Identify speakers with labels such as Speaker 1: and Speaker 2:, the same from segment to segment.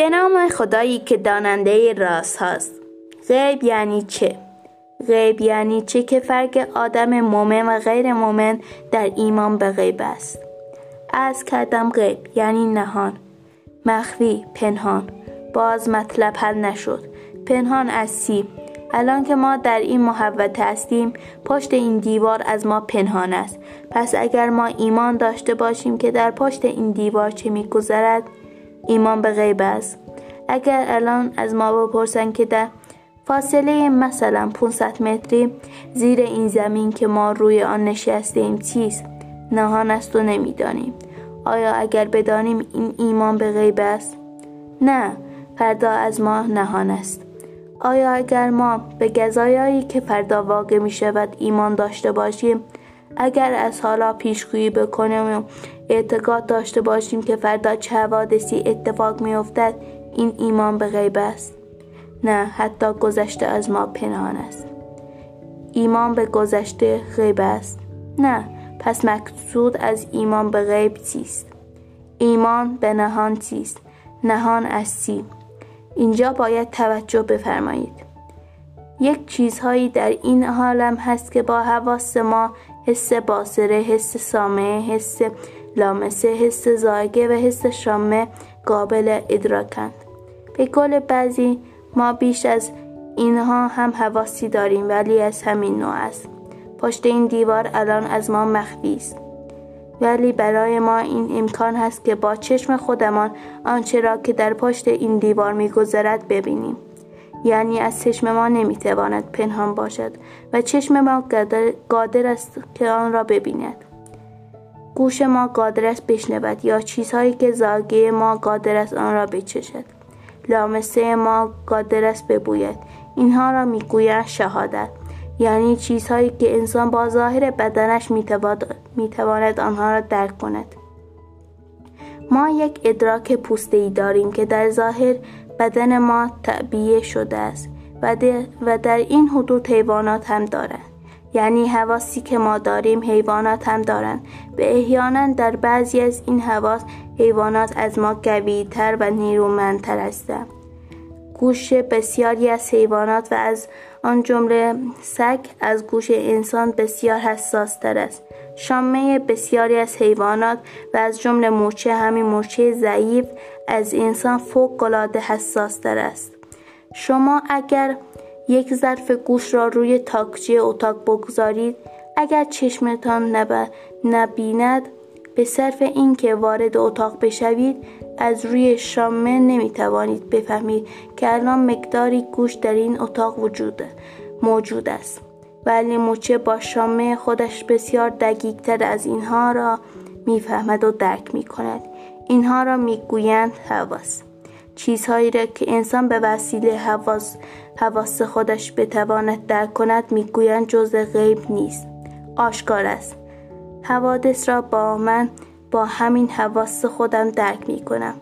Speaker 1: به نام خدایی که داننده راست هاست. غیب یعنی چه؟ غیب یعنی چه که فرق آدم مومن و غیر مومن در ایمان به غیب است. از کردم غیب یعنی نهان. مخفی پنهان. باز مطلب حل نشد. پنهان از سی الان که ما در این محوطه هستیم پشت این دیوار از ما پنهان است. پس اگر ما ایمان داشته باشیم که در پشت این دیوار چه میگذرد ایمان به غیب است. اگر الان از ما بپرسن که در فاصله مثلا 500 متری زیر این زمین که ما روی آن نشستیم چیست؟ نهان است و نمی‌دانیم. آیا اگر بدانیم این ایمان به غیب است؟ نه فردا از ما نهان است. آیا اگر ما به گزایایی که فردا واقع می شود ایمان داشته باشیم اگر از حالا پیشگویی بکنیم و اعتقاد داشته باشیم که فردا چه حوادثی اتفاق می افتد این ایمان به غیب است. نه حتی گذشته از ما پنهان است. ایمان به گذشته غیب است. نه پس مقصود از ایمان به غیب چیست؟ ایمان به نهان چیست؟ نهان از چی؟ اینجا باید توجه بفرمایید. یک چیزهایی در این عالم هست که با حواس ما حس باصره حس سامعه حس لامسه حس زایگه و حس شامه قابل ادراکند. به کل بعضی ما بیش از اینها هم حواسی داریم ولی از همین نوع است. پشت این دیوار الان از ما مخفی است. ولی برای ما این امکان هست که با چشم خودمان آنچه را که در پشت این دیوار میگذرد ببینیم. یعنی از چشم ما نمی‌تواند پنهان باشد و چشم ما قادر است که آن را ببیند. گوش ما قادر است بشنود یا چیزهایی که زاگه ما قادر است آن را بچشد. لامسه ما قادر است ببوید. اینها را می‌گویند شهادت. یعنی چیزهایی که انسان با ظاهر بدنش می‌تواند آنها را درک کند. ما یک ادراک پوسته ای داریم که در ظاهر بدن ما تعبیه شده است و در این حدود حیوانات هم دارند. یعنی حواسی که ما داریم حیوانات هم دارند. به احیانا در بعضی از این حواس حیوانات از ما قویتر و نیرومندتر هستند. گوش بسیاری از حیوانات و از آن جمله سگ از گوش انسان بسیار حساس تر است. شامه بسیاری از حیوانات و از جمله مورچه همین مورچه ضعیف از انسان فوق العاده حساس تر است. شما اگر یک ظرف گوش را روی تاکچه اتاق بگذارید اگر چشمتان نبیند به صرف اینکه وارد اتاق بشوید از روی شامه نمی توانید بفهمید که الان مقداری گوش در این اتاق وجود موجود است. ولی موچه با شامه خودش بسیار دقیقتر از اینها را می‌فهمد و درک می کند اینها را می‌گویند حواس. چیزهایی را که انسان به وسیله حواس, حواس خودش بتواند درک کند می‌گویند جز غیب نیست. آشکار است. حوادث را با من با همین حواس خودم درک می کنم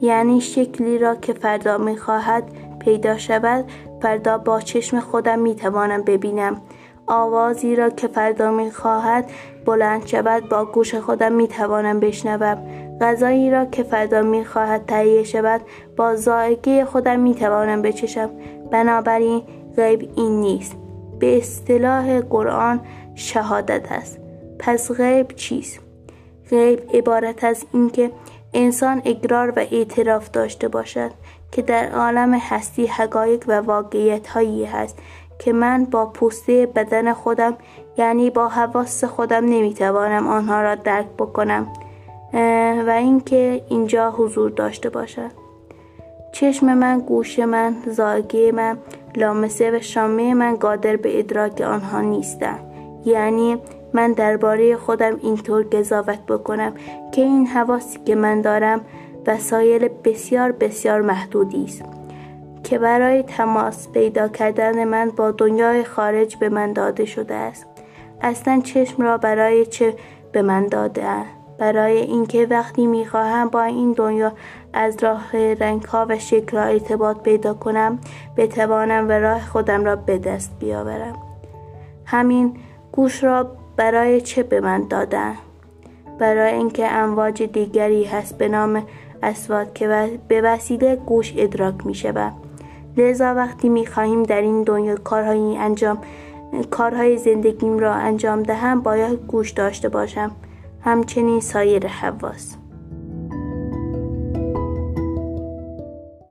Speaker 1: یعنی شکلی را که فردا می خواهد پیدا شود فردا با چشم خودم می توانم ببینم. آوازی را که فردا می خواهد بلند شود با گوش خودم می توانم بشنوم. غذایی را که فردا می خواهد تهیه شود با زائگه خودم می توانم بچشم. بنابراین غیب این نیست. به اصطلاح قرآن شهادت است. پس غیب چیست؟ غیب عبارت از اینکه انسان اقرار و اعتراف داشته باشد که در عالم هستی حقایق و واقعیت هایی هست که من با پوسته بدن خودم یعنی با حواس خودم نمی‌توانم آنها را درک بکنم و اینکه اینجا حضور داشته باشد. چشم من گوش من زاگه من لامسه و شامه من قادر به ادراک آنها نیستم یعنی من درباره خودم اینطور قضاوت بکنم که این حواسی که من دارم وسایل بسیار بسیار محدودی است که برای تماس پیدا کردن من با دنیای خارج به من داده شده است. اصلا چشم را برای چه به من داده برای اینکه وقتی می‌خواهم با این دنیا از راه رنگ ها و شکل ها ارتباط پیدا کنم بتوانم و راه خودم را به دست بیاورم. همین گوش را برای چه به من دادن؟ برای اینکه امواج دیگری هست به نام اسوات که به وسیله گوش ادراک می شود. لذا وقتی می خواهیم در این دنیا کارهایی انجام کارهای زندگیم را انجام دهم باید گوش داشته باشم همچنین سایر حواس